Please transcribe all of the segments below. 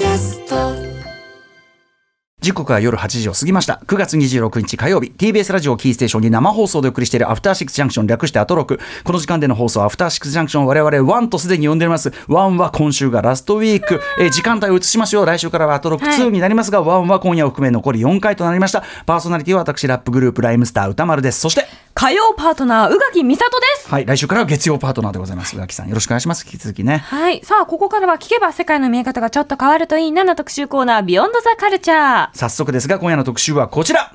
キャスト時刻は夜8時を過ぎました。9月26日火曜日。TBS ラジオキーステーションに生放送でお送りしているアフターシックスジャンクション略してアトロク。この時間での放送アフターシックスジャンクション我々ワンとすでに呼んでおります。ワンは今週がラストウィーク、えー時間帯を移しましょう。来週からはアトロク2になりますが、ワンは今夜を含め残り4回となりました。パーソナリティは私ラップグループライムスター宇多丸です。そして火曜パートナー宇垣美里です。はい来週からは月曜パートナーでございます。宇垣さんよろしくお願いします。引き続きね。はい。さあここからは聞けば世界の見え方がちょっと変わるといいなの特集コーナービヨンドザカルチャー早速ですが今夜の特集はこちら。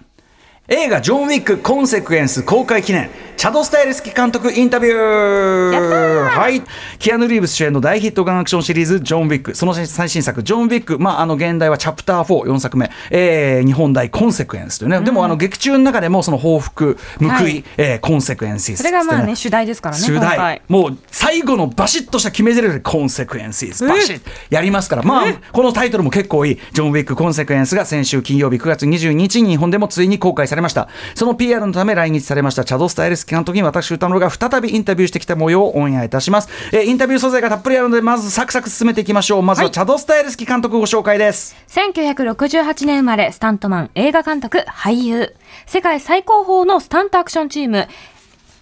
映画「ジョン・ウィック・コンセクエンス」公開記念。チャド・スタイルスキ監督インタビュー。はい。キアヌ・リーブス主演の大ヒットガンアクションシリーズ「ジョン・ウィック」その最新作「ジョン・ウィック」まああの現代はチャプター44作目、えー日本大コンセクエンスというね、でもあの劇中の中でもその報復報い、はい。えーコンセクエンスそれがまあね主題ですからね主題。もう最後のバシッとした決め台詞でコンセクエンス。バシッやりますから。まあこのタイトルも結構いい。ジョン・ウィックコンセクエンスが先週金曜日9月22日に日本でもついに公開されました。その PR のため来日されました。チャド・スタイルスキ監督に私歌丸が再びインタビューしてきた模様をオンエアいたします、えーインタビュー素材がたっぷりあるのでまずサクサク進めていきましょう。まずはチャド・スタイルスキ監督ご紹介です、1968年生まれスタントマン映画監督俳優。世界最高峰のスタントアクションチーム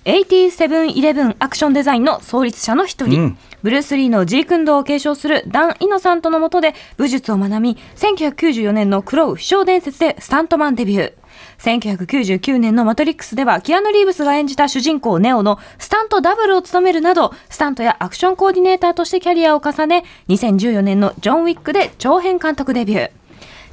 8711アクションデザインの創立者の一人、うん。ブルース・リーのジークンドーを継承するダン・イノさんとの下で武術を学び1994年のクロウ負傷伝説でスタントマンデビュー1999年のマトリックスではキアヌ・リーブスが演じた主人公ネオのスタントダブルを務めるなどスタントやアクションコーディネーターとしてキャリアを重ね2014年のジョン・ウィックで長編監督デビュー。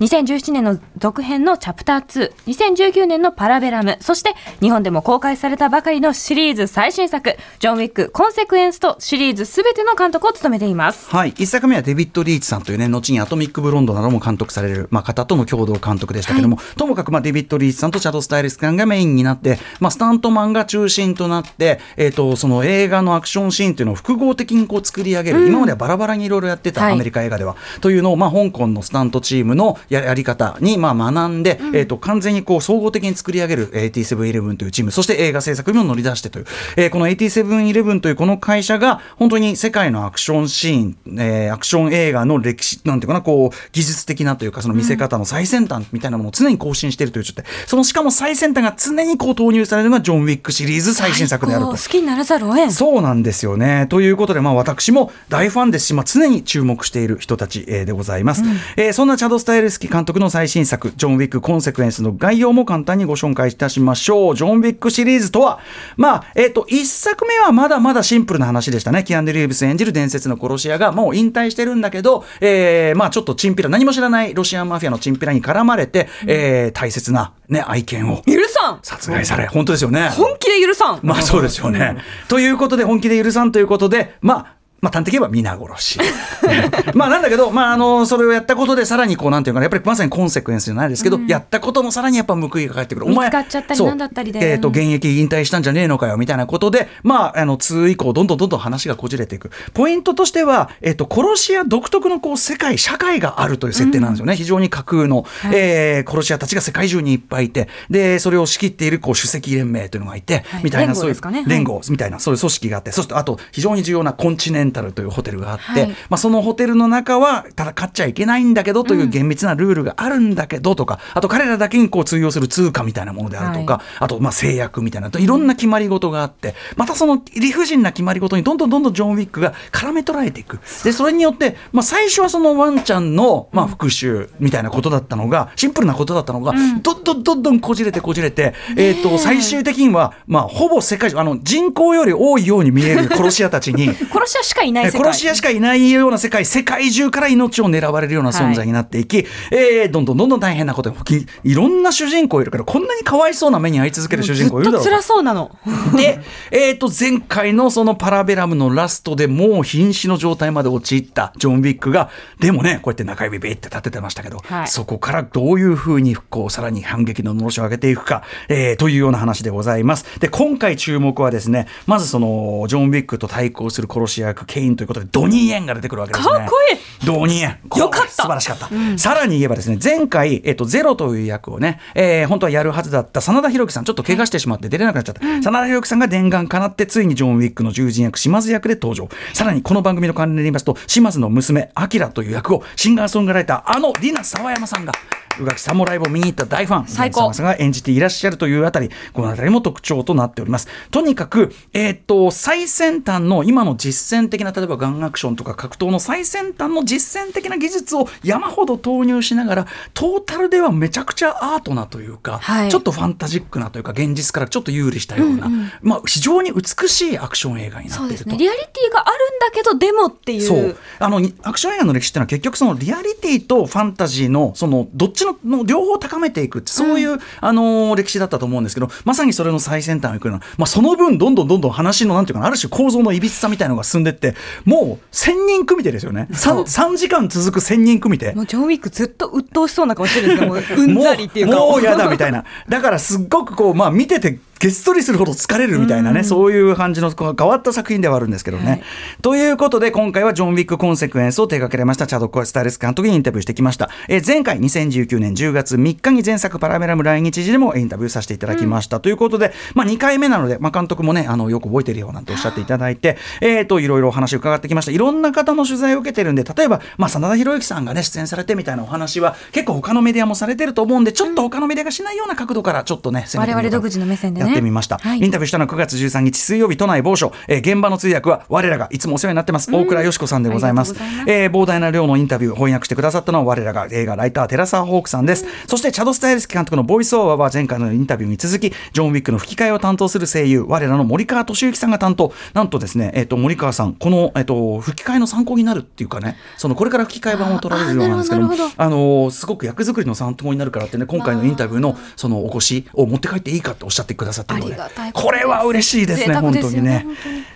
2017年の続編のチャプター2、2019年のパラベラム、そして日本でも公開されたばかりのシリーズ最新作、ジョン・ウィック、コンセクエンスとシリーズすべての監督を務めています。はい、一作目はデビッド・リーチさんというね後にアトミック・ブロンドなども監督される、まあ、方との共同監督でしたけども、ともかくまあデビッド・リーチさんとチャド・スタイリスさんがメインになって、まあ、スタントマンが中心となって、えー、とその映画のアクションシーンというのを複合的にこう作り上げる、今まではバラバラにいろいろやってた、はい。アメリカ映画では。というのを、まあ、香港のスタントチームのややり方にまあ学んで、えー、と完全にこう総合的に作り上げる8711というチームそして映画制作にも乗り出してという、えーこの8711というこの会社が本当に世界のアクションシーン、えーアクション映画の歴史なんていうかなこう技術的なというかその見せ方の最先端みたいなものを常に更新しているという状態そのしかも最先端が常にこう投入されるのがジョン・ウィックシリーズ最新作であると。好。きにならざるを得ん。そうなんですよね。ということで、まあ、私も大ファンですし、まあ、常に注目している人たち、えーでございます、えーそんなチャド・スタイルスキ監督の最新作、ジョン・ウィック・コンセクエンスの概要も簡単にご紹介いたしましょう。ジョン・ウィックシリーズとは、まあ、えっ、と、一作目はまだまだシンプルな話でしたね。キアンデ・リーブス演じる伝説の殺し屋がもう引退してるんだけど、えーまあ、ちょっとチンピラ、何も知らないロシアンマフィアのチンピラに絡まれて、えー大切な、ね、愛犬を許さん殺害され、本当ですよね。本気で許さんまあそうですよね。ということで、本気で許さんということで、まあ、まあ、端的に言えば皆殺し。まあなんだけど、まああの、それをやったことでさらにこう、なんていうかな、やっぱりまさにコンセクエンスじゃないですけど、やったこともさらにやっぱ報いが返ってくる。お前、見つかっちゃったりなんだったりでえっ、と、現役引退したんじゃねえのかよ、みたいなことで、まあ、あの、2以降、どんどんどんどん話がこじれていく。ポイントとしては、えっ、と、殺し屋独特のこう、世界、社会があるという設定なんですよね。非常に架空の、えー殺し屋たちが世界中にいっぱいいて、で、それを仕切っている、こう、主席連盟というのがいて、はいみたいな、そういう連合みたいな、そういう組織があって、そしてあと非常に重要なコンチネンタルというホテルがあって、はい。まあ、そのホテルの中は戦っちゃいけないんだけどという厳密なルールがあるんだけどとか、あと彼らだけにこう通用する通貨みたいなものであるとか、はあとまあ制約みたいなといろんな決まり事があって、またその理不尽な決まり事にどんどんどんどんジョン・ウィックが絡め取られていく。で、それによって、まあ、最初はそのワンちゃんの、まあ、復讐みたいなことだったのが、シンプルなことだったのが、どんどんどんどんこじれてこじれて、え。っ、と、最終的には、まあ、ほぼ世界中、あの、人口より多いように見える殺し屋たちに、殺し屋しかいない世界。殺し屋しかいないような世界、世界中から命を狙われるような存在になっていき、えーどんどんどんどん大変なことに、いろんな主人公いるから、こんなにかわいそうな目に遭い続ける主人公いるだろうずっと辛そうなの。で、えー、と前回のそのパラベラムのラストでもう瀕死の状態まで陥ったジョン・ウィックがでもねこうやって中指ビって立ててましたけど、はいそこからどういうふうにこうさらに反撃ののろしを上げていくか、えーというような話でございますで今回注目はですねまずそのジョン・ウィックと対抗する殺し屋役ケインということでドニー・イエンが出てくるわけですね。かっこいい。ドニー・イエン。よかった。素晴らしかった、さらに言えばですね前回、えっと、ゼロという役をね、えー本当はやるはずだった真田広樹さんちょっと怪我してしまって出れなくなっちゃった、真田広樹さんが念願かなってついにジョン・ウィックの獣人役島津役で登場。さらにこの番組の関連で言いますと島津の娘アキラという役をシンガーソングライターあのリナ沢山さんが宇垣さんもライブを見に行った大ファン。最高。さんが演じていらっしゃるというあたりこのあたりも特徴となっております。とにかく、えーっと最先端の今の実践的な例えばガンアクションとか格闘の最先端の実践的な技術を山ほど投入しながらトータルではめちゃくちゃアートなというか、はい。ちょっとファンタジックなというか現実からちょっと有利したような、まあ、非常に美しいアクション映画になっていると。そうですね。リアリティがあるんだけど、でもっていう。そう。あのアクション映画の歴史っていうのは結局そのリアリティとファンタジーのそのどっちのの両方高めていくってそういう、あのー歴史だったと思うんですけどまさにそれの最先端をいくような、まあ、その分どんどんどんどん話のなんていうかなある種構造のいびつさみたいなのが進んでってもう1000人組手ですよね。3, 3時間続く1000人組手。もうジョン・ウィックずっと鬱陶しそうな顔してるんですよ。もううんざりっていうか。もうもうやだみたいな。だからすっごくこうまあ見ててげっそりするほど疲れるみたいなね、そういう感じの変わった作品ではあるんですけどね。はい。ということで今回はジョン・ウィック・コンセクエンスを手掛けられましたチャド・コスタイレス監督にインタビューしてきました、えー前回2019年10月3日に前作パラメラム来日時でもインタビューさせていただきました、ということで、まあ、2回目なので、まあ、監督もねあのよく覚えてるよなんておっしゃっていただいて、えー、といろいろお話を伺ってきました。いろんな方の取材を受けてるんで例えば、まあ、真田広之さんがね出演されてみたいなお話は結構他のメディアもされてると思うんでちょっと他のメディアがしないような角度からちょっとね攻めてみようかな我々独自の目線でね。やってみました、はい。インタビューしたのは9月13日水曜日都内某所、えー現場の通訳は我らがいつもお世話になってます、大倉よし子さんでございます。えー膨大な量のインタビュー翻訳してくださったのは我らが映画ライター寺澤ホークさんです、そしてチャド・スタイルスキ監督のボイスオーバーは前回のインタビューに続きジョン・ウィックの吹き替えを担当する声優我らの森川俊之さんが担当。なんとですね、えー、と森川さんこの、えー、と吹き替えの参考になるっていうかね。そのこれから吹き替え版を取られるようなんですけどもあのーすごく役作りの参考になるからってね今回のインタビューのそのお越しを持って帰っていいかっておっしゃってくださってるので。ありがたいこれは嬉しいですね本当にね。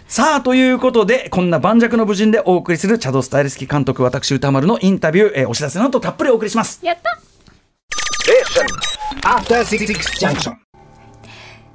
さあということでこんな盤石の無人でお送りするチャド・スタイルスキ監督私歌丸のインタビュー、えーお知らせなんとたっぷりお送りします。やった.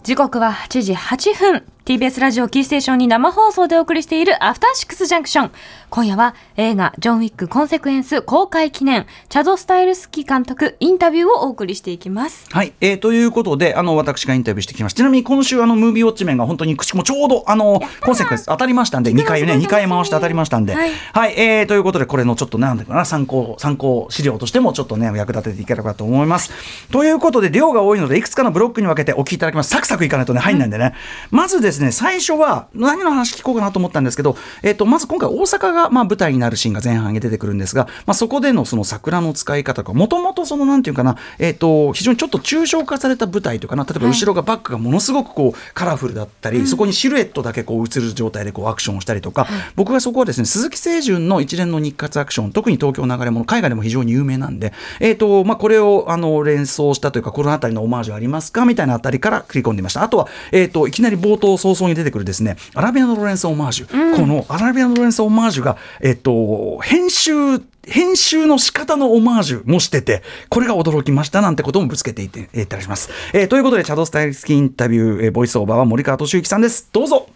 時刻は8時8分 TBS ラジオキーステーションに生放送でお送りしているアフターシックスジャンクション。今夜は映画ジョン・ウィックコンセクエンス公開記念チャド・スタイルスキ監督インタビューをお送りしていきます。はい、えーということで、あの、私がインタビューしてきました。ちなみに今週、あの、ムービーウォッチメンが本当にくしくもちょうど、あの、コンセプトです当たりましたんで、2回ね、2回回して当たりましたんで、はい。はい、えーということで、これのちょっと、なんだかな、参考、参考資料としても、ちょっとね、役立てていければと思います。ということで、量が多いので、いくつかのブロックに分けてお聞きいただきます。サクサクいかないとね、入んないんでね。まずですね、最初は、何の話聞こうかなと思ったんですけど、えっ、と、まず今回、大阪が、まあ、舞台になるシーンが前半に出てくるんですが、まあ、そこでのその桜の使い方とか、もともとその、なんていうかな、えっ、と、非常にちょっと抽象化された舞台というかな、例えば後ろがバックがものすごくこう、カラフルだったり、そこにシルエットだけこう映る状態でこうアクションをしたりとか、僕はそこはですね、鈴木清純の一連の日活アクション、特に東京流れ物、海外でも非常に有名なんで、えっ、と、まあ、これをあの連想したというか、このあたりのオマージュありますかみたいなあたりから繰り込んでいました。あとは、えっ、と、いきなり冒頭早々に出てくるですね、アラビアのロレンスオマージュ。このアラビアのロレンスオマージュが、えっ、と、編集、編集の仕方のオマージュもしてて、これが驚きましたなんてこともぶつけていっていったりします。えーということで、チャドスタイルスキーインタビュー、えーボイスオーバーは森川俊之さんです。どうぞ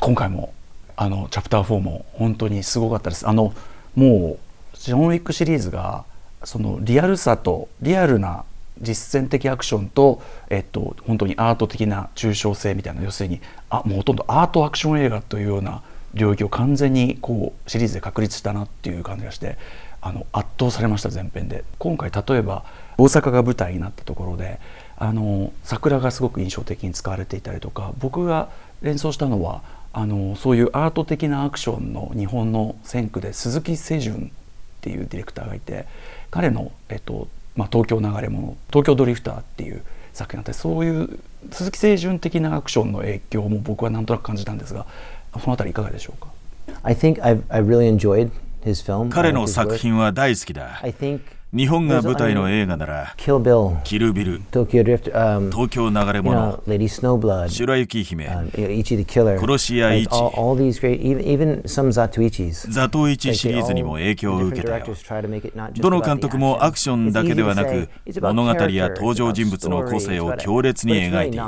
今回も、あの、チャプター4も本当にすごかったです。あの、もう、ジョン・ウィックシリーズが、そのリアルさと、リアルな実践的アクションと、えっと、本当にアート的な抽象性みたいな要するにあもうほとんどアートアクション映画というような領域を完全にこうシリーズで確立したなっていう感じがしてあの圧倒されました前編で。今回例えば大阪が舞台になったところであの桜がすごく印象的に使われていたりとか僕が連想したのはあのそういうアート的なアクションの日本の先駆で鈴木清純っていうディレクターがいて彼の、えっとまあ、東京流れ物東京ドリフターっていう作品があってそういう鈴木清純的なアクションの影響も僕はなんとなく感じたんですがそのあたりいかがでしょうか？I think I've, I really enjoyed his film. 彼の作.品は大好きだ I think 日本が舞台の映画なら、キル・ビル、東京流れ者、レデ・ラッド、白雪姫、殺し屋一、all 1イチ、ザトイチシリーズにも影響を受けたよ。どの監督もアクションだけではなく、物語や登場人物の個性を強烈に描いている。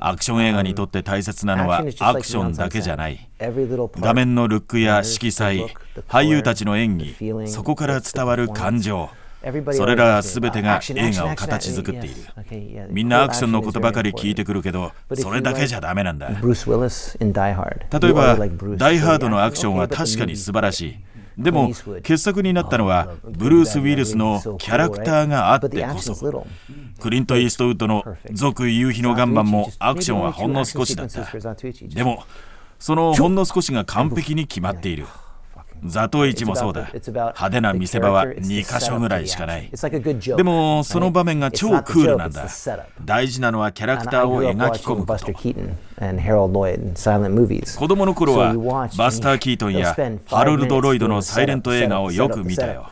アクション映画にとって大切なのはアクションだけじゃない。画面のルックや色彩、俳優たちの演技、そこから伝わる感情。それら say, べて "Ah, が映画を形 action." 作っているみんなアクションの is 葉 very かり聞いて.くるけどそれだけじゃダメなんだ.例えば.ダイ・ハードのアクションは確かに素晴らしいでも傑作になったのはブルース・ウィルスのキャラクターがあってこそクリント・イーストウッドの「続夕日の岩盤」もアクションはほんの少しだったでもそのほんの少しが完璧に決まっているザトウイチもそうだ。派手な見せ場は2箇所ぐらいしかない。でもその場面が超クールなんだ。大事なのはキャラクターを描き込むこと。子供の頃はバスター・キートンやハロルド・ロイドのサイレント映画をよく見たよ。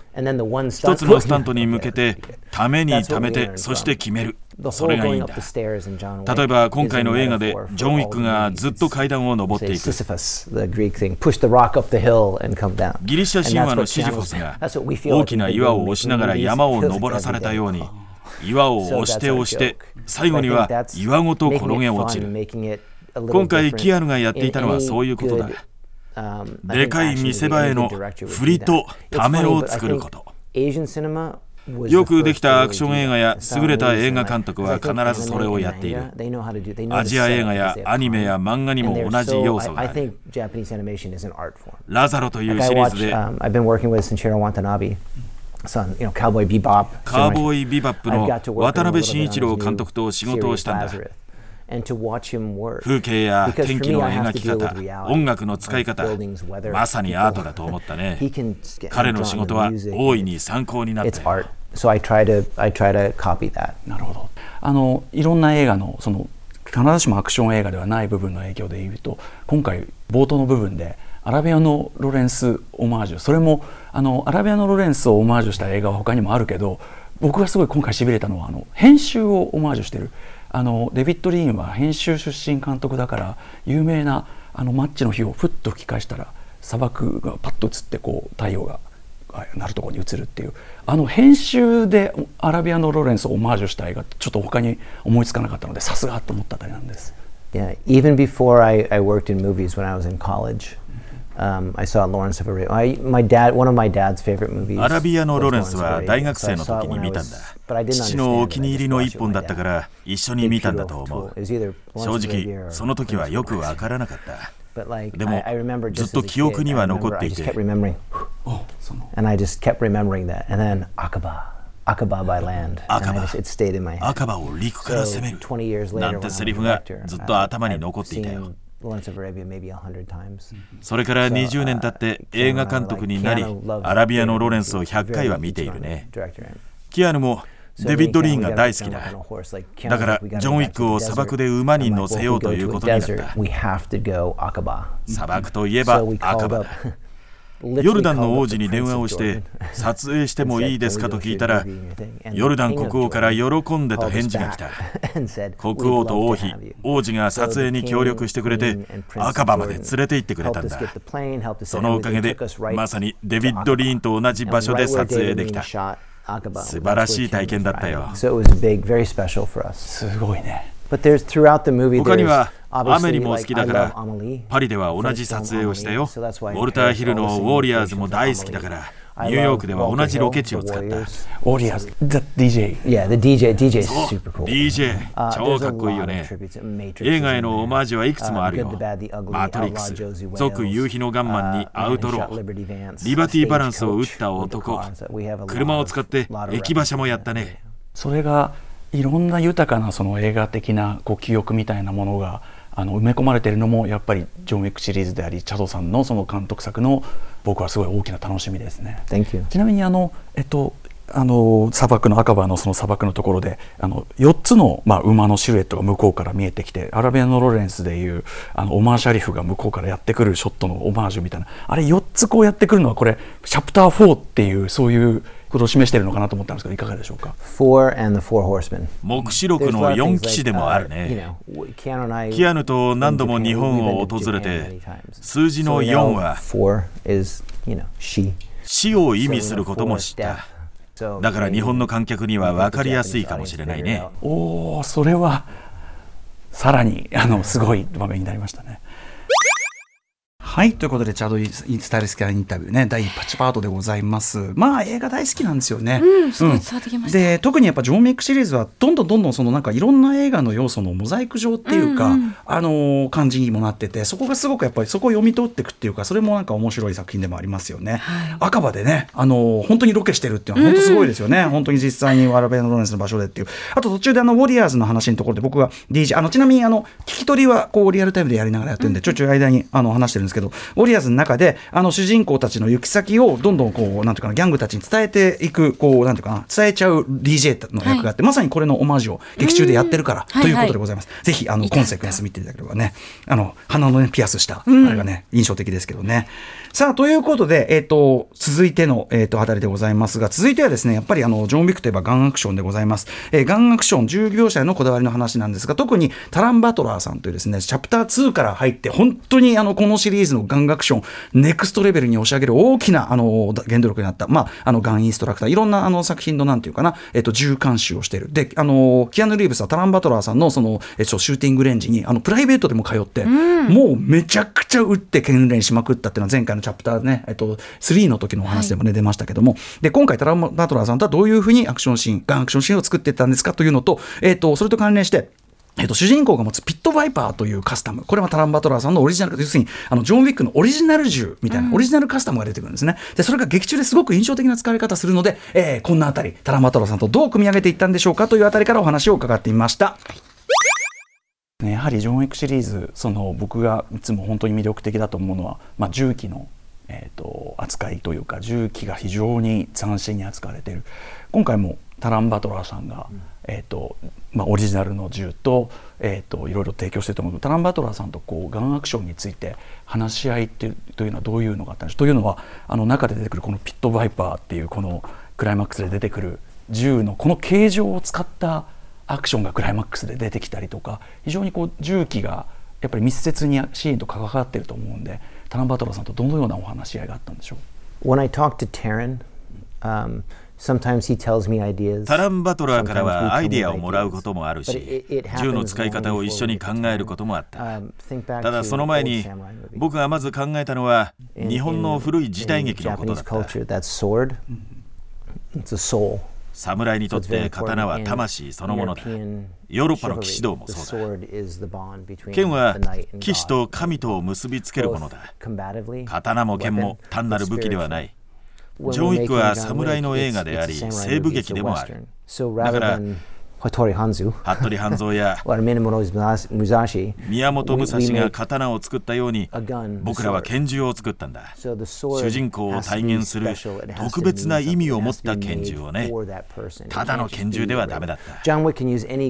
一つのスタントに向けて ためにためてそして決めるそれがいいんだ。例えば今回の映画でジョン・ウィックがずっと階段を登っていく。ギリシャ神話のシジフォスが大きな岩を押しながら山を登らされたように岩を押して押して最後には岩ごと転げ落ちる。今回キアヌがやっていたのはそういうことだ。でかい見せ場への振りとためを作ることよくできたアクション映画や優れた映画監督は必ずそれをやっている。アジア映画やアニメや漫画にも同じ要素がある。ラザロというシリーズで。Son, you know, Cowboy Bebop. カーボーイビバップの渡辺慎一郎監督と仕事をしたんだ風景や天気の描き方音楽の使い方まさにアートだと思ったね彼の仕事は大いに参考になった So I try to, I try to copy that. なるほどあのいろんな映画のその必ずしもアクション映画ではない部分の影響でいうと今回冒頭の部分でアラビアのロレンスオマージュそれもあのアラビアのロレンスをオマージュした映画は他にもあるけど僕がすごい今回しびれたのはあの編集をオマージュしてるあのデビッド・リーンは編集出身監督だから有名なあのマッチの火をふっと吹き返したら砂漠がパッと映ってこう太陽がなるところに映るっていうあの編集でアラビアのロレンスをオマージュした映画ちょっと他に思いつかなかったのでさすがと思ったあたりなんです。Yeah, even before I, I worked in movies when I was in college. アラビアのロレンスは大学生の時に見たんだ。父のお気に入りの一本だったから一緒に見たんだと思う。正直、その時はよくわからなかった。でも、ずっと記憶には残っていて。赤羽を陸から攻め。なんてセリフがずっと頭に残っていたよ。Lawrence of Arabia maybe 100 times. それから20年経って映画監督になりアラビアのロレンスを100回は見ているね。キアヌもデビッド・リーンが大好きだ。だからジョン・ウィックを砂漠で馬に乗せようということになった。砂漠といえばアカバだヨルダンの王子に電話をして撮影してもいいですかと聞いたらヨルダン国王から喜んでと返事が来た。国王と王妃王子が撮影に協力してくれて赤羽まで連れて行ってくれたんだ。そのおかげでまさにデビッド・リーンと同じ場所で撮影できた。素晴らしい体験だったよ。すごいね他にはアメリも好きだからパリでは同じ撮影をしたよウォルター・ヒルのウォーリアーズも大好きだからニューヨークでは同じロケ地を使った。ウォーリアーズ、The DJ。Yeah, the DJ, DJ is super cool. DJ、超かっこいいよね。映画へのオマージュはいくつもあるよ。マトリックス、続夕日のガンマンにアウトロー、リバティバランスを打った男、車を使って駅馬車もやったね。それがいろんな豊かなその映画的なこう記憶みたいなものがあの埋め込まれているのもやっぱりジョン・ウィックシリーズでありチャドさんのその監督作の僕はすごい大きな楽しみですね。ちなみにあの、えっと、あの砂漠の赤羽のその砂漠のところであの4つの、まあ、馬のシルエットが向こうから見えてきてアラビアのロレンスでいうあのオマーシャリフが向こうからやってくるショットのオマージュみたいなあれ4つこうやってくるのはこれチャプター4っていうそういうことを示しているのかなと思ったんですけどいかがでしょうか？黙示録の4騎士でもあるね。キアヌと何度も日本を訪れて数字の4は死を意味することも知っただから日本の観客には分かりやすいかもしれないね。おおそれはさらにあのすごい場面になりましたね。はいということでチャード・インスタイルスキャインタビューね。第8パートでございます。まあ映画大好きなんですよね、うん、すごい伝わってきました、で特にやっぱジョン・ミックシリーズはどんどんどんどんそのなんかいろんな映画の要素のモザイク上っていうか、うんうん、あの感じにもなっててそこがすごくやっぱりそこを読み取っていくっていうかそれもなんか面白い作品でもありますよね、はい、赤羽でねあの本当にロケしてるっていうのは本当すごいですよね、うん、本当に実際にワラベノロレンスの場所でっていう。あと途中であのウォリアーズの話のところで僕が DJ あのちなみにあの聞き取りはこうリアルタイムでやりながらやってるんで、ちょいちょい間にあの話してるんですけどウォリアーズの中であの主人公たちの行き先をどんどんこうなんていうかなギャングたちに伝えていくこうなんていうかな伝えちゃう DJ の役があって、はい、まさにこれのオマージュを劇中でやってるからということでございます。はいはい、ぜひあのコンセクエンス見ていただければねあの鼻のねピアスした、あれがね印象的ですけどね。さあということでえっ、ー、と続いてのえっ、ー、とあたりでございますが続いてはですねやっぱりあのジョン・ウィックといえばガンアクションでございます。えー、ガンアクション従業者へのこだわりの話なんですが特にタラン・バトラーさんというですねチャプター2から入って本当にあのこのシリーズのガンアクションネクストレベルに押し上げる大きなあの原動力になった、まあ、あのガンインストラクターいろんなあの作品のなんていうかな、えっと、銃監修をしているであのキアヌ・リーブスはタラン・バトラーさんのその、えっと、シューティングレンジにあのプライベートでも通って、うん、もうめちゃくちゃ撃って訓練しまくったっていうのは前回のチャプターね、えっと、3の時のお話でもね、はい、出ましたけどもで今回タラン・バトラーさんとはどういうふうにアクションシーンガンアクションシーンを作っていったんですかというのと、えっと、それと関連してえっと、主人公が持つピットバイパーというカスタム、これはタラン・バトラーさんのオリジナル、要するにあのジョン・ウィックのオリジナル銃みたいな、オリジナルカスタムが出てくるんですね。で、それが劇中ですごく印象的な使われ方するので、えー、こんなあたり、タラン・バトラーさんとどう組み上げていったんでしょうかというあたりからお話を伺ってみました。ね、やはりジョン・ウィックシリーズ、その僕がいつも本当に魅力的だと思うのは、まあ、銃器のえーと、扱いというか銃器が非常に斬新に扱われている。今回もタラン・バトラーさんが、うん、えーとまあ、オリジナルの銃と,、えーと、いろいろ提供してると思うけどタラン・バトラーさんとこうガンアクションについて話し合いっていうというのはどういうのがあったんでしょう。というのはあの中で出てくるこのピットバイパーっていうこのクライマックスで出てくる銃のこの形状を使ったアクションがクライマックスで出てきたりとか非常にこう銃器がやっぱり密接にシーンと関わってると思うんでタラン・バトラーさんとどのようなお話し合いがあったんでしょう？When I talked to Taryn, um, タラン・バトラーからはアイディアをもらうこともあるし銃の使い方を一緒に考えることもあった。ただその前に僕がまず考えたのは日本の古い時代劇のことだった侍にとって刀は魂そのものだ。ヨーロッパの騎士道もそうだ。剣は騎士と神とを結びつけるものだ。刀も剣も単なる武器ではない。ジョン・ウィックは侍の映画であり西部劇でもある。だから服部半蔵や。宮本武蔵が刀を作ったように僕らは拳銃を作ったんだ。主人公を体現する特別な意味を持った拳銃をね。ただの拳銃ではダメだった。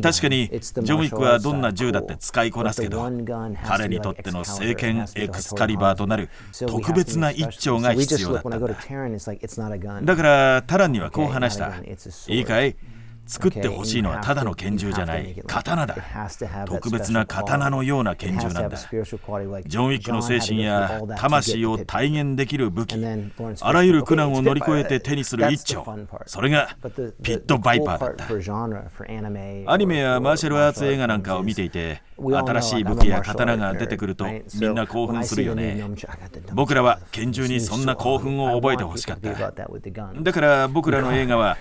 確かにジョン・ウィックはどんな銃だって使いこなすけど彼にとっての聖剣エクスカリバーとなる特別な一丁が必要だったんだ。だからタランにはこう話した。いいかい？作ってほしいのはただの拳銃じゃない刀だ。特別な刀のような拳銃なんだ。ジョン・ウィックの精神や魂を体現できる武器。あらゆる苦難を乗り越えて手にする一丁。それがピット・バイパーだった。アニメやマーシャルアーツ映画なんかを見ていて新しい武器や刀が出てくるとみんな興奮するよね。僕らは拳銃にそんな興奮を覚えてほしかった。だから僕らの映画は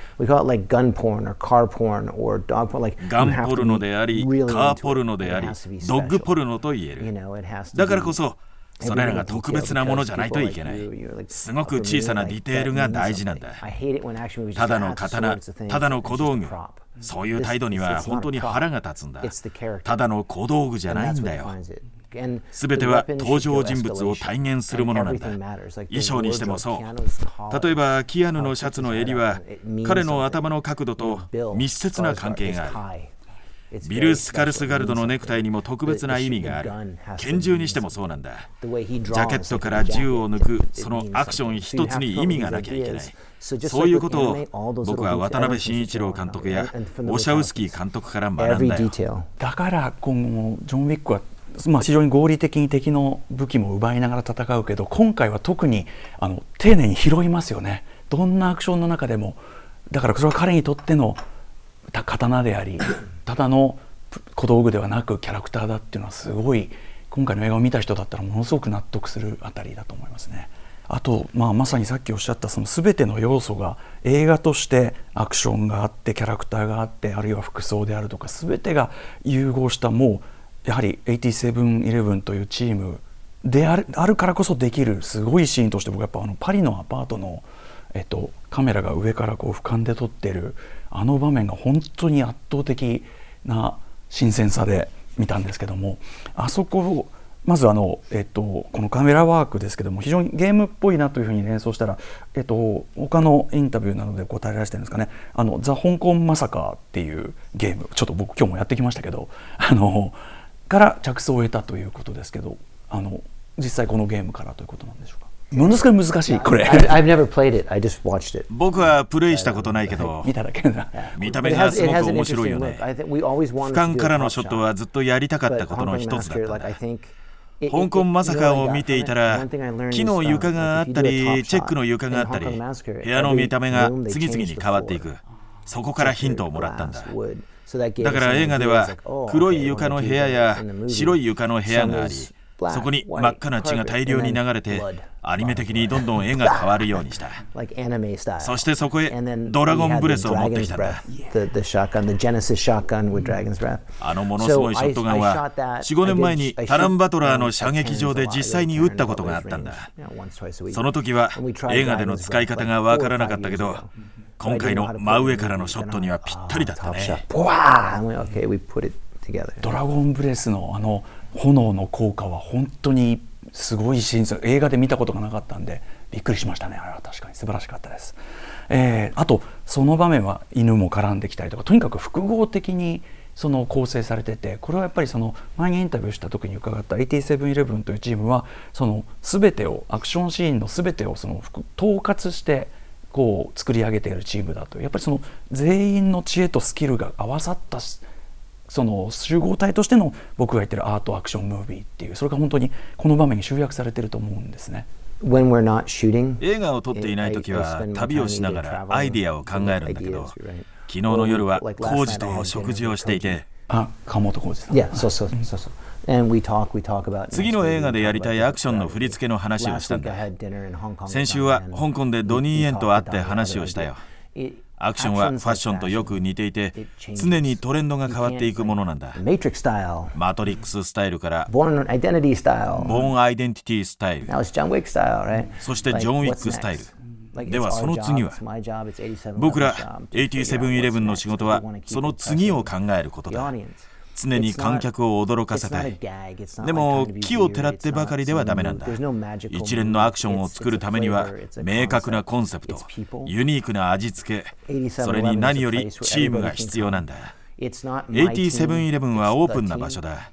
ガンポルノでありカーポルノでありドッグポルノと言える。だからこそそれらが特別なものじゃないといけない。すごく小さなディテールが大事なんだ。ただの刀、ただの小道具、そういう態度には本当に腹が立つんだ。ただの小道具じゃないんだよ。すべては登場人物を体現するものなんだ衣装にしてもそう例えばキアヌのシャツの襟は彼の頭の角度と密接な関係があるビル・スカルスガルドのネクタイにも特別な意味がある拳銃にしてもそうなんだジャケットから銃を抜くそのアクション一つに意味がなきゃいけないそういうことを僕は渡辺慎一郎監督やオシャウスキー監督から学んだよだから今後ジョン・ウィックはまあ、非常に合理的に敵の武器も奪いながら戦うけど今回は特にあの丁寧に拾いますよねどんなアクションの中でもだからそれは彼にとっての刀でありただの小道具ではなくキャラクターだっていうのはすごい今回の映画を見た人だったらものすごく納得するあたりだと思いますね。あと、まあ、まさにさっきおっしゃったその全ての要素が映画としてアクションがあってキャラクターがあってあるいは服装であるとか全てが融合したもうやはり8711というチームであるあるからこそできるすごいシーンとして僕やっぱあのパリのアパートの、えっと、カメラが上からこう俯瞰で撮ってるあの場面が本当に圧倒的な新鮮さで見たんですけどもあそこをまずあの、えっと、このカメラワークですけども非常にゲームっぽいなというふうに連想したら、えっと、他のインタビューなどで答えられてるんですかね「あのザ・香港マサカー」っていうゲームちょっと僕今日もやってきましたけどあのから着想を得たということですけどあの実際このゲームからということなんでしょうか？ものすごい難しいこれ。僕はプレイしたことないけど、見ただけだ。見た目がすごく面白いよね。俯瞰からのショットはずっとやりたかったことの一つだった香港まさかを見ていたら木の床があったりチェックの床があったり部屋の見た目が次々に変わっていく。そこからヒントをもらったんだだから映画では黒い床の部屋や白い床の部屋がありそこに真っ赤な血が大量に流れてアニメ的にどんどん絵が変わるようにした。そしてそこへドラゴンブレスを持ってきたんだ。あのものすごいショットガンは45年前にタランバトラーの射撃場で実際に撃ったことがあったんだ。その時は映画での使い方がわからなかったけど今回の真上からのショットにはぴったりだったね。ドラゴンブレスのあの炎の効果は本当にすごいシーン映画で見たことがなかったんでびっくりしましたね。あれは確かに。素晴らしかったです、えー、あとその場面は犬も絡んできたりとかとにかく複合的にその構成されててこれはやっぱりその前にインタビューした時に伺った8711というチームはその全てをアクションシーンの全てをその統括してこう作り上げているチームだと。やっぱりその全員の知恵とスキルが合わさったその集合体としての僕が言ってるアートアクションムービーっていうそれが本当にこの場面に集約されてると思うんですね。映画を撮っていない時は旅をしながらアイディアを考えるんだけど昨日の夜は浩二と食事をしていて。あ川本浩二さん、yeah, そうそうそうそう次の映画でやりたいアクションの振り付けの話をしたんだ。先週は香港でドニー・エンと会って話をしたよアクションはファッションとよく似ていて常にトレンドが変わっていくものなんだ。マトリックススタイルからボーンアイデンティティスタイルそしてジョン・ウィックスタイルではその次は僕ら8711の仕事はその次を考えることだ常に観客を驚かせたい。でも木をてらってばかりではダメなんだ。一連のアクションを作るためには明確なコンセプトユニークな味付けそれに何よりチームが必要なんだ。8711はオープンな場所だ。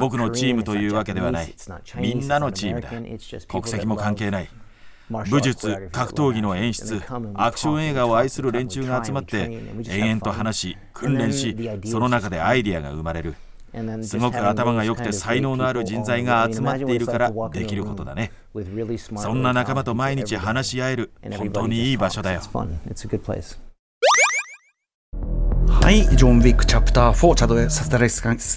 僕のチームというわけではない。みんなのチームだ。国籍も関係ない武術格闘技の演出アクション映画を愛する連中が集まって延々と話し訓練しその中でアイディアが生まれる。すごく頭が良くて才能のある人材が集まっているからできることだね。そんな仲間と毎日話し合える本当にいい場所だよ。はい、ジョン・ウィックチャプター4チャドウェスス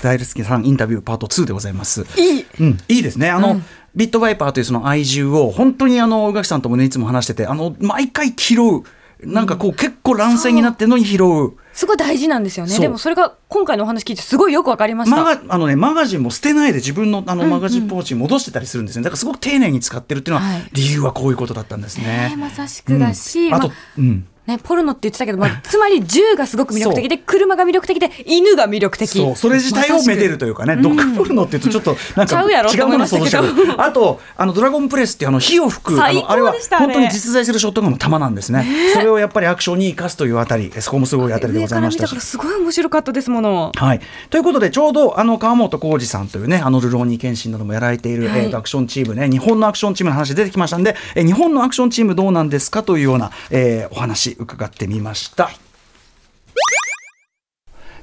タイルスキさんインタビューパート2でございます。いい、うん、いいですね。あの、うんビットワイパーというその愛獣を本当にあの宇垣さんともねいつも話しててあの毎回拾うなんかこう結構乱戦になってるのに拾う。すごい大事なんですよね。でもそれが今回のお話聞いてすごいよくわかりました。マガあのねマガジンも捨てないで自分のあのマガジンポーチに戻してたりするんですね。だからすごく丁寧に使ってるっていうのは、理由はこういうことだったんですね。まさしくだし、うん、あと、うん、ね、ポルノって言ってたけど、まあ、つまり銃がすごく魅力的で車が魅力的で犬が魅力的。そうそれ自体をめでるというかね、毒ポルノって言うとちょっとなんか違うもの想像しちゃう。あとあのドラゴンプレスってあの火を吹くあのあれは本当に実在するショットガンの弾なんですね、それをやっぱりアクションに生かすというあたりそこもすごいあたりでございましたし。すごい面白かったですもの。はい、ということでちょうどあの川本浩二さんというねあのルローニケンシンなどもやられている、はい、えー、アクションチームね日本のアクションチームの話出てきましたんで、えー、日本のアクションチームどうなんですかというような、えー、お話伺ってみました。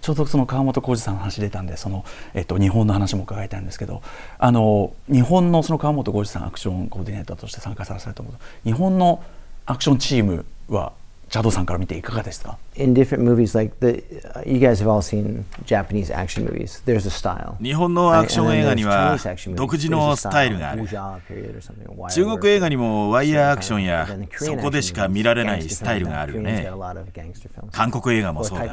ちょうどその川本浩二さんの話出たんでその、えっと、日本の話も伺いたいんですけどあの日本のその川本浩二さんアクションコーディネーターとして参加されたと思う日本のアクションチームはチャドさんから見ていかがですか In different movies, like the, you guys have all seen Japanese action movies. There's a style. 日本のアクション映画には独自のスタイルがある。中国映画にもワイヤーアクションやそこでしか見られないスタイルがあるよね。韓国映画もそうだ。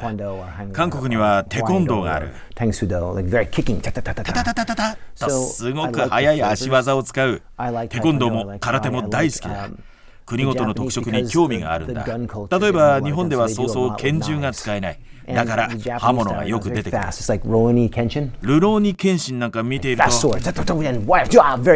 韓国にはテコンドーがある。タタタタタタタタとすごく速い足技を使う。テコンドーも空手も大好きだ。国ごとの特色に興味があるんだ例えば日本ではそうそう拳銃が使えないだから刃物がよく出てくるルローニケンシンなんか見ていると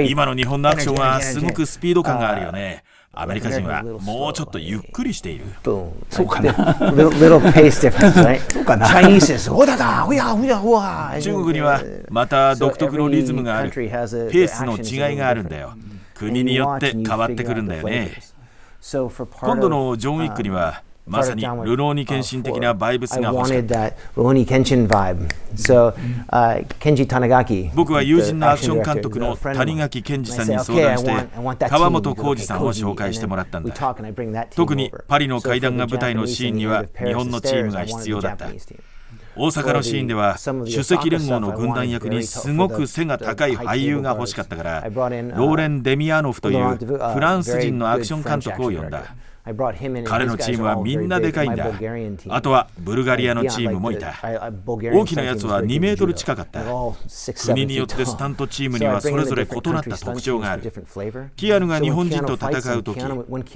今の日本のアクションはすごくスピード感があるよね アメリカ人はもうちょっとゆっくりしている。そうかな。little pace difference, right? そうかな。Chinese is ほだだ、ほやほやほや。中国にはまた独特のリズムがある。ペースの違いがあるんだよ。国によって変わってくるんだよね。今度のジョン・ウィックにはまさにルローニケンシン的なバイブスが欲しかった。僕は友人のアクション監督の谷垣健二さんに相談して川本浩二さんを紹介してもらったんだ。特にパリの階段が舞台のシーンには日本のチームが必要だった。大阪のシーンでは首席連合の軍団役にすごく背が高い俳優が欲しかったからローレン・デミアノフというフランス人のアクション監督を呼んだ。彼のチームはみんなでかいんだ。あとはブルガリアのチームもいた。大きなやつは2メートル近かった。国によってスタントチームにはそれぞれ異なった特徴がある。キアヌが日本人と戦うとき、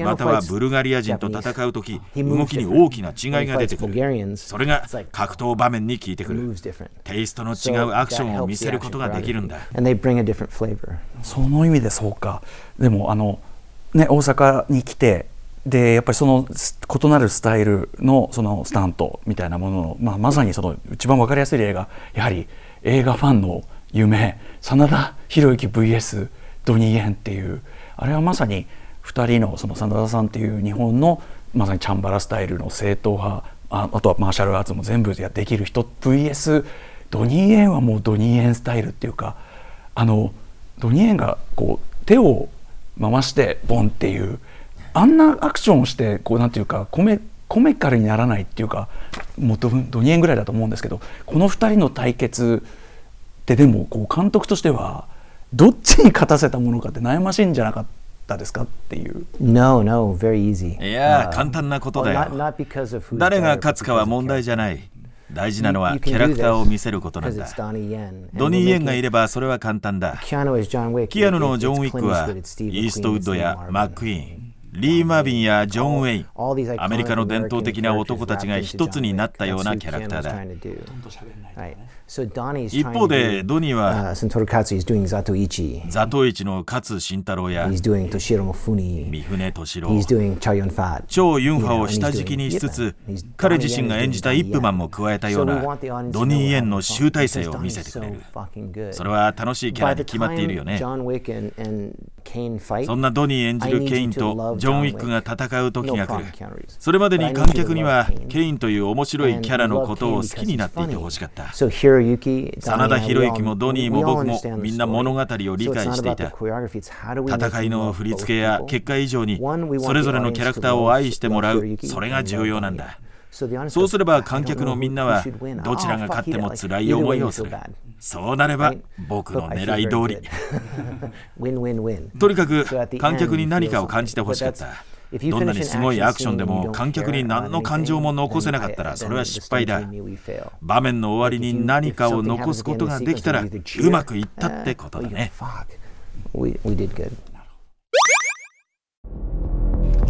またはブルガリア人と戦うとき、動きに大きな違いが出てくる。それが格闘場面に効いてくる。テイストの違うアクションを見せることができるんだ。その意味でそうか。でもあのね大阪に来てでやっぱりその異なるスタイルのそのスタントみたいなものの、まあ、まさにその一番分かりやすい例がやはり映画ファンの夢真田広之 VS ドニー・エンっていうあれはまさに2人のその真田さんっていう日本のまさにチャンバラスタイルの正統派ああとはマーシャルアーツも全部やできる人 VS ドニー・エンはもうドニー・エンスタイルっていうかあのドニー・エンがこう手を回してボンっていうあんなアクションをしてこうなんていうかコメコメカルにならないっていうかもっとドニエンぐらいだと思うんですけどこの2人の対決ってでもこう監督としてはどっちに勝たせたものかって悩ましいんじゃなかったですかっていう。No, no, very easy. いや、簡単なことだよ。誰が勝つかは問題じゃない。大事なのはキャラクターを見せることなんだ。ドニー・イエンがいればそれは簡単だ。キアヌのジョン・ウィックはイーストウッドやマック・イーン。リー・マービンやジョン・ウェイ。ンアメリカの伝統的な男たちが一つになったようなキャラクターだ。一方でドニーはザトイチの勝慎太郎や三船敏郎超ユンファを下敷きにしつつ彼自身が演じたイップマンも加えたようなドニー・イエンの集大成を見せてくれる。それは楽しいキャラに決まっているよね。そんなドニー演じるケインとジョン・ウィックが戦う時が来る。それまでに観客にはケインという面白いキャラのことを好きになっていてほしかった。真田広之もドニーも僕もみんな物語を理解していた。戦いの振り付けや結果以上にそれぞれのキャラクターを愛してもらう。それが重要なんだそうすれば観客のみんなはどちらが勝っても辛い思いをする。そうなれば僕の狙い通り。とにかく観客に何かを感じてほしかった。どんなにすごいアクションでも観客に何の感情も残せなかったらそれは失敗だ。場面の終わりに何かを残すことができたらうまくいったってことだね。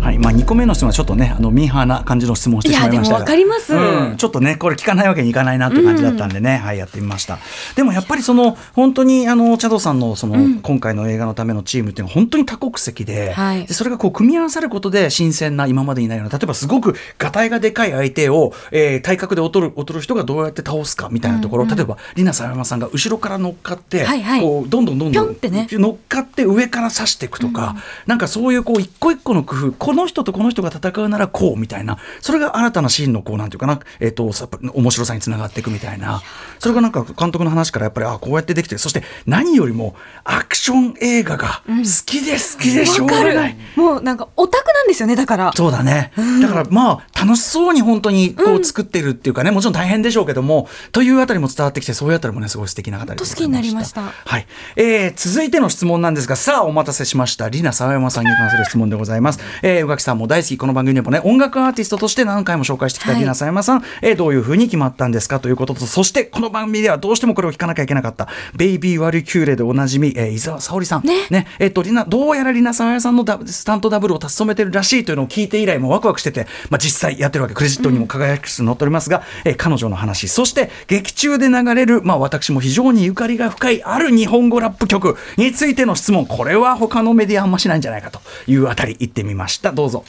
はい、まあ、2個目の質問はちょっとねあのミーハーな感じの質問をしてしまいましたがわかります、うん、ちょっとねこれ聞かないわけにいかないなって感じだったんでね、うん、はいやってみました。でもやっぱりその本当にあのチャドさんのその、うん、今回の映画のためのチームっていうのは本当に多国籍ではい、でそれがこう組み合わさることで新鮮な今までにないような例えばすごくがたいがでかい相手を、えー、体格で劣る劣る人がどうやって倒すかみたいなところ、うんうん、例えば里奈さ山さんが後ろから乗っかって、はいはい、こうどんどんどんどん、ね、乗っかって上から刺していくとか、うん、なんかそういうこう一個一個の工夫この人とこの人が戦うならこうみたいな。それが新たなシーンのこうなんていうかな、えーと、面白さにつながっていくみたいな。それがなんか監督の話からやっぱりあこうやってできてそして何よりもアクション映画が好きで好きでしょうがない、うん、もうなんかオタクなんですよねだから。そうだね、うん、だからまあ楽しそうに本当にこう作ってるっていうかね、もちろん大変でしょうけどもというあたりも伝わってきてそういうあたりもねすごい素敵な方で好きになりました。はい、えー、続いての質問なんですがさあお待たせしました。リナ沢山さんに関する質問でございます、えー、宇垣さんも大好きこの番組でもね音楽アーティストとして何回も紹介してきたリナ沢山さん、はい、えー、どういうふうに決まったんですかということ。とそしてこの番組ではどうしてもこれを聞かなきゃいけなかった。ベイビー・ワルキューレでおなじみ、えー、伊沢沙織さん。ね。ね。えっ、ー、とリナどうやらリナ沢山さんのスタントダブルを務めてるらしいというのを聞いて以来もワクワクしてて、まあ、実際やってるわけクレジットにも輝く載っておりますが、うん、えー、彼女の話そして劇中で流れる、まあ、私も非常にゆかりが深いある日本語ラップ曲についての質問。これは他のメディアあんましないんじゃないかというあたり言ってみましたどうぞ。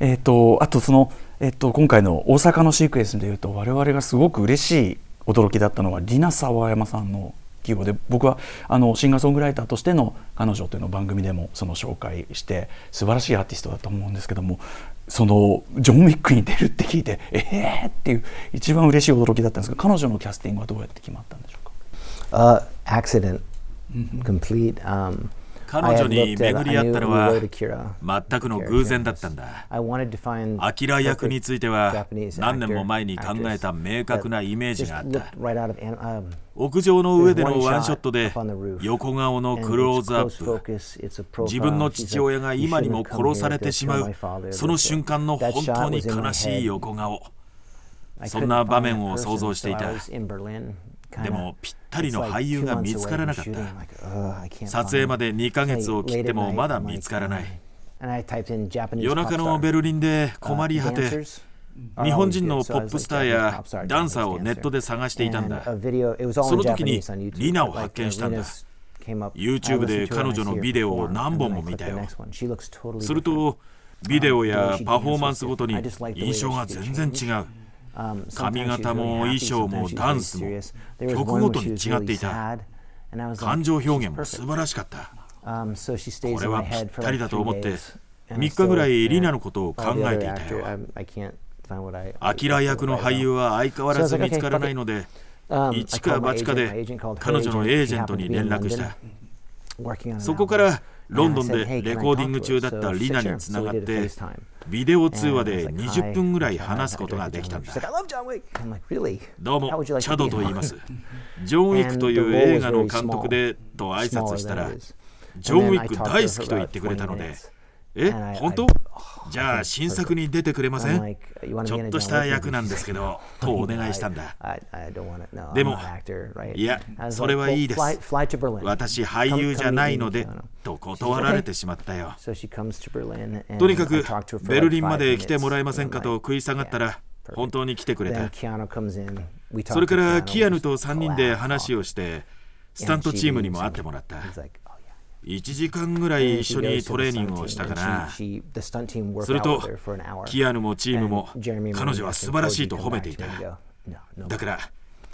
えーと、あとその、えーと、今回の大阪のシークエンスでいうと我々がすごく嬉しい驚きだったのはリナ・沢山さんの規模で僕はあのシンガーソングライターとしての彼女というのを番組でもその紹介して素晴らしいアーティストだと思うんですけどもそのジョン・ウィックに出るって聞いてええー、っていう一番嬉しい驚きだったんですが彼女のキャスティングはどうやって決まったんでしょうか、uh, accident. Complete、um 彼女に巡り合ったのは全くの偶然だったんだ。アキラ役については何年も前に考えた明確なイメージがあった。屋上の上でのワンショットで横顔のクローズアップ自分の父親が今にも殺されてしまう。その瞬間の本当に悲しい横顔。そんな場面を想像していたでもぴったりの俳優が見つからなかった。撮影まで2ヶ月を切ってもまだ見つからない。夜中のベルリンで困り果て日本人のポップスターやダンサーをネットで探していたんだ。その時にリナを発見したんだ。YouTube で彼女のビデオを何本も見たよ。するとビデオやパフォーマンスごとに印象が全然違う髪型も衣装もダンスも曲ごとに違っていた。感情表現も素晴らしかった。これはぴったりだと思って3日ぐらいリナのことを考えていたよ。アキラ役の俳優は相変わらず見つからないので一か八かで彼女のエージェントに連絡した。そこからロンドンでレコーディング中だったリナにつながってビデオ通話で20分ぐらい話すことができたんだ。どうもチャドと言います。ジョン・ウィックという映画の監督でと挨拶したらジョン・ウィック大好きと言ってくれたのでえ本当？じゃあ新作に出てくれません？ちょっとした役なんですけど とお願いしたんだ。でもいやそれはいいです。私俳優じゃないのでと断られてしまったよ。とにかくベルリンまで来てもらえませんかと食い下がったら本当に来てくれた。それからキアヌと3人で話をしてスタントチームにも会ってもらった1時間ぐらい一緒にトレーニングをしたかな。するとキアヌもチームも彼女は素晴らしいと褒めていた。だから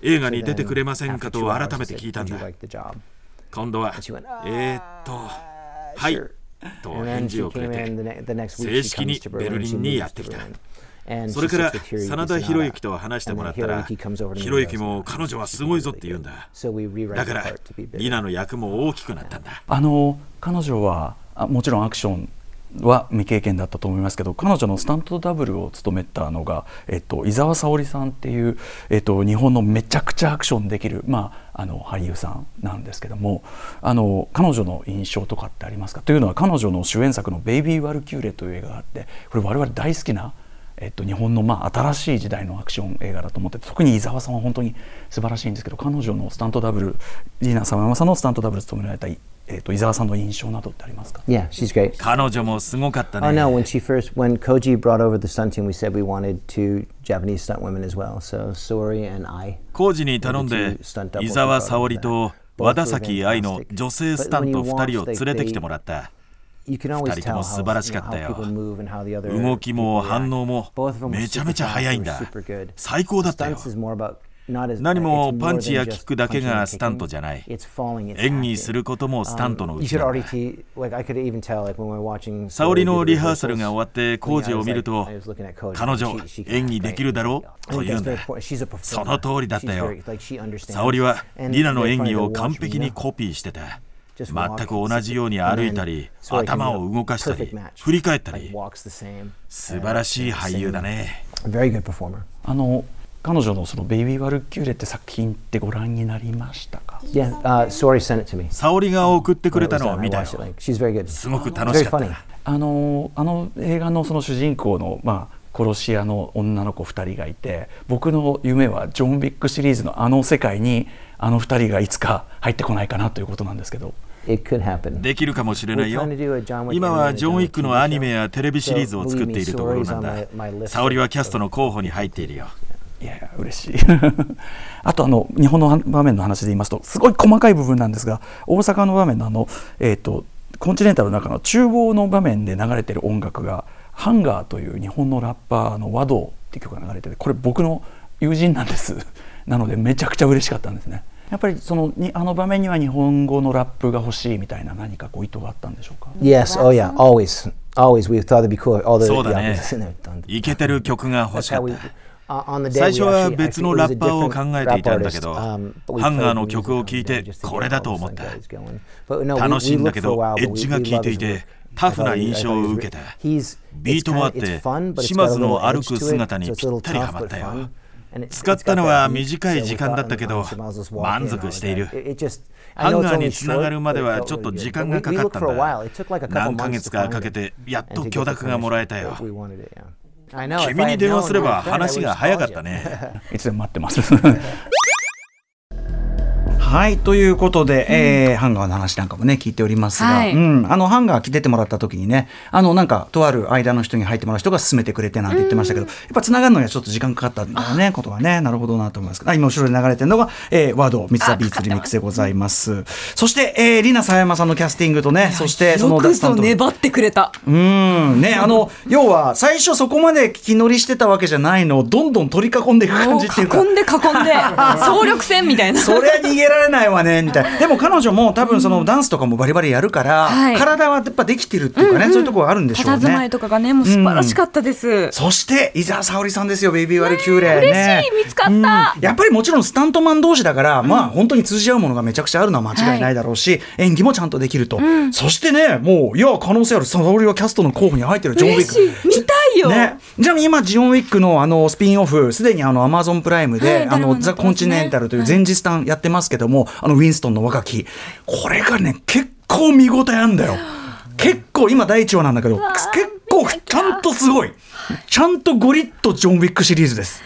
映画に出てくれませんかと改めて聞いたんだ今度はえー、っとはいと返事をくれて正式にベルリンにやってきたそれから真田広之と話してもらったら広之も彼女はすごいぞって言うんだ。だからリナの役も大きくなったんだ。あの彼女はもちろんアクションは未経験だったと思いますけど彼女のスタントダブルを務めたのが、えっと、伊沢沙織さんっていう、えっと、日本のめちゃくちゃアクションできる、まあ、あの俳優さんなんですけどもあの彼女の印象とかってありますか？というのは彼女の主演作の「ベイビー・ワルキューレ」という映画があってこれ我々大好きなえっと、日本のまあ新しい時代のアクション映画だと思って特に伊沢さんは本当に素晴らしいんですけど彼女のスタントダブルリーナ・サマヤマさんのスタントダブル務められたえー、と伊沢さんの印象などってありますか？Yeah, she's great. 彼女もすごかったね。Oh no, when she first, when Koji brought over the stunt team, we said we wanted two Japanese stunt women as well. So Sori and I. 工事に頼んで伊沢沙織と和田崎愛の女性スタント2人を連れてきてもらった。人とも素晴らしかったよ。動きも反応もめちゃめちゃ速いんだ。最高だったよ。何もパンチやキックだけがスタントじゃない。演技することもスタントのうち。沙織のリハーサルが終わってコージを見ると、彼女、演技できるだろう？と言うんだ。その通りだったよ。沙織はリナの演技を完璧にコピーしてた。全く同じように歩いたり頭を動かしたり.振り返ったり.素晴らしい俳優だね.あの彼女のそのベイビー・ワルキューレって作品ってご覧になりましたか？Yeah, uh, Sori sent it to me. 沙織が送ってくれたのを見た.よ Like, she's very good. すごく楽しかっ.たあのあの映画のその主人公の、まあ、殺し屋の女の子2人がいて僕の夢はジョン・ウィックシリーズのあの世界にあの2人がいつか入ってこないかなということなんですけど.できるかもしれないよ。We're trying to do a John Wick 今はジョン・ウィックのアニメやテレビシリーズを作っているところなんだ。沙織はキャストの候補に入っているよ。いやいや嬉しい。あとあの日本の場面の話で言いますとすごい細かい部分なんですが大阪の場面のあの、えー、とコンチネンタルの中の厨房の場面で流れてる音楽が「ハンガー」という日本のラッパーの和道っていう曲が流れててこれ僕の友人なんです。なのでめちゃくちゃ嬉しかったんですねやっぱりそのにあの場面には日本語のラップが欲しいみたいな何かこう意図があったんでしょうか？そうだね。いけてる曲が欲しかった。最初は別のラッパーを考えていたんだけど、ハンガーの曲を聴いてこれだと思った。楽しいんだけど、エッジが聴いていて、タフな印象を受けた。ビートもあって、島津の歩く姿にぴったりはまったよ。使ったのは短い時間だったけど満足している。ハンガーにつながるまではちょっと時間がかかったんだ。何ヶ月かかけてやっと許諾がもらえたよ。君に電話すれば話が早かったね。はいということで、えーハンガーの話なんかもね聞いておりますが、はい。うん、あのハンガー着出てもらった時にねあのなんかとある間の人に入ってもらう人が勧めてくれてなんて言ってましたけど、やっぱつながるのにはちょっと時間かかったんだよねことがね。なるほどなと思います。あ今後ろで流れてるのが、えー、ワード三つビーツリミックスでございます。そして、えー、リナ狭山さんのキャスティングとねそしてそのよくぞ粘ってくれた。うん。ねあの要は最初そこまで気乗りしてたわけじゃないのをどんどん取り囲んでいく感じっていうか。囲んで囲んで 総力戦みたいな。そりゃ逃げられないわねみたいな。でも彼女も多分そのダンスとかもバリバリやるから、はい。体はやっぱできてるっていうかね、そういうところがあるんでしょう佇まいね。とかがねもう素晴らしかったです、そして伊沢沙織さんですよベイビーワルキューレ、嬉ねしい見つかった、うん。やっぱりもちろんスタントマン同士だから、まあ本当に通じ合うものがめちゃくちゃあるのは間違いないだろうし、演技もちゃんとできると、そしてねもういや可能性ある沙織はキャストの候補に入ってるジョン・ウィック。嬉しい。見たいよ、ね、ちなみに今、ジオン・ウィックのあのスピンオフ、すでにあのアマゾンプライムで、はいあのザ・コンチネンタルという前日談やってますけども、あのウィンストンの若き、これがね、結構見応えあるんだよ。結構、今第1話なんだけど、結構ちゃんとすごい。ちゃんとゴリッとジョン・ウィックシリーズです。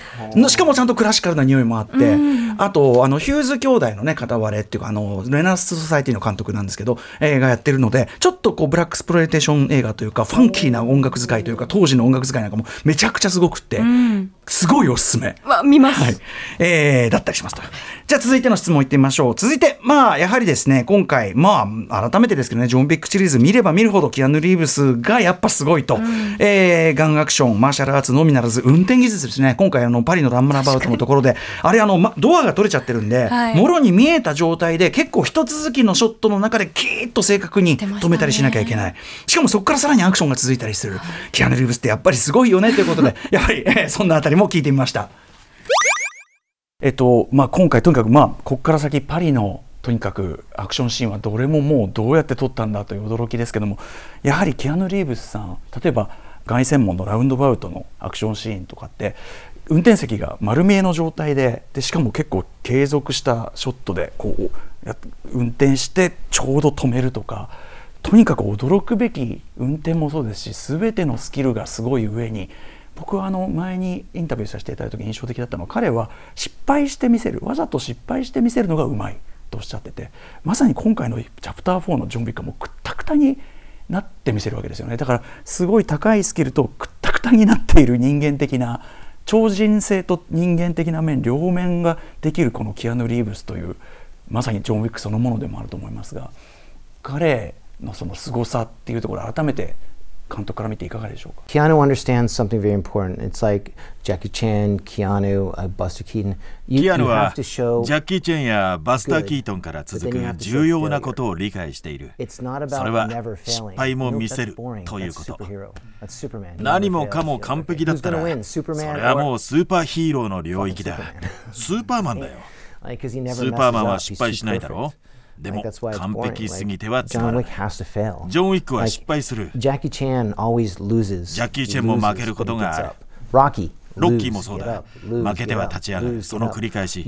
しかもちゃんとクラシカルな匂いもあって、あとあのヒューズ兄弟のね片割れっていうかあのメナース・ソサイティの監督なんですけど、えーがやってるのでちょっとこうブラックスプロイテーション映画というかファンキーな音楽使いというか当時の音楽使いなんかもめちゃくちゃすごくって、すごいおすすめ。わ見ます、はい。えー、だったりしますと。じゃあ続いての質問いってみましょう。続いて、まあ、やはりですね、今回、まあ、改めてですけどね、ジョン・ウィックシリーズ見れば見るほど、キアヌ・リーブスがやっぱすごいと。えー、ガンアクション、マーシャルアーツのみならず、運転技術ですね。今回、あの、パリのランムラバウトのところで、あれ、あの、ま、ドアが取れちゃってるんで、はいもろに見えた状態で、結構一続きのショットの中で、キーッと正確に止めたりしなきゃいけない。しかもそこからさらにアクションが続いたりする。キアヌ・リーブスってやっぱりすごいよねということで、やはり、え ーそんなあたりも聞いてみました。えっとまあ、今回とにかく、まあ、ここから先パリのとにかくアクションシーンはどれももうどうやって撮ったんだという驚きですけどもやはりキアヌ・リーブスさん例えば凱旋門のラウンドバウトのアクションシーンとかって運転席が丸見えの状態ででしかも結構継続したショットでこう運転してちょうど止めるとかとにかく驚くべき運転もそうですし全てのスキルがすごい上に僕はあの前にインタビューさせていただいた時印象的だったのは彼は失敗してみせるわざと失敗してみせるのがうまいとおっしゃっててまさに今回のチャプター4のジョン・ウィックはもうくったくたになってみせるわけですよね。だからすごい高いスキルとくったくたになっている人間的な超人性と人間的な面両面ができるこのキアヌ・リーブスというまさにジョン・ウィックそのものでもあると思いますが彼のその凄さっていうところ改めて監督から見ていかがでしょうか？Keanu understands something very important. It's like Jackie Chan, Keanu, uh, Buster Keaton. You, キアヌはジャッキー・チェンやバスター・キートンから続く重要なことを理解している。それは失敗も見せるということ。何もかも完璧だったら、それはもうスーパーヒーローの領域だ。スーパーマンだよ。スーパーマンは失敗しないだろう。でも完璧すぎてはつまらない。ジョン・ウィックは失敗する。ジャッキー・チェンも負けることがある。ロッキーもそうだ。負けては立ち上がる。その繰り返し。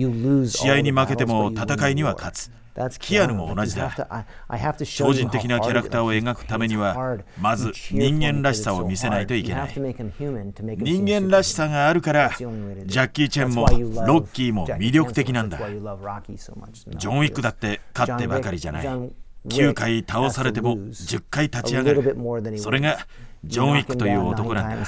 試合に負けても戦いには勝つ。キアヌも同じだ。超人的なキャラクターを描くためには、まず人間らしさを見せないといけない。人間らしさがあるから、ジャッキー・チェンもロッキーも魅力的なんだ。ジョン・ウィックだって勝ってばかりじゃない。9回倒されても10回立ち上がる。それがジョン・ウィックという男なんだ。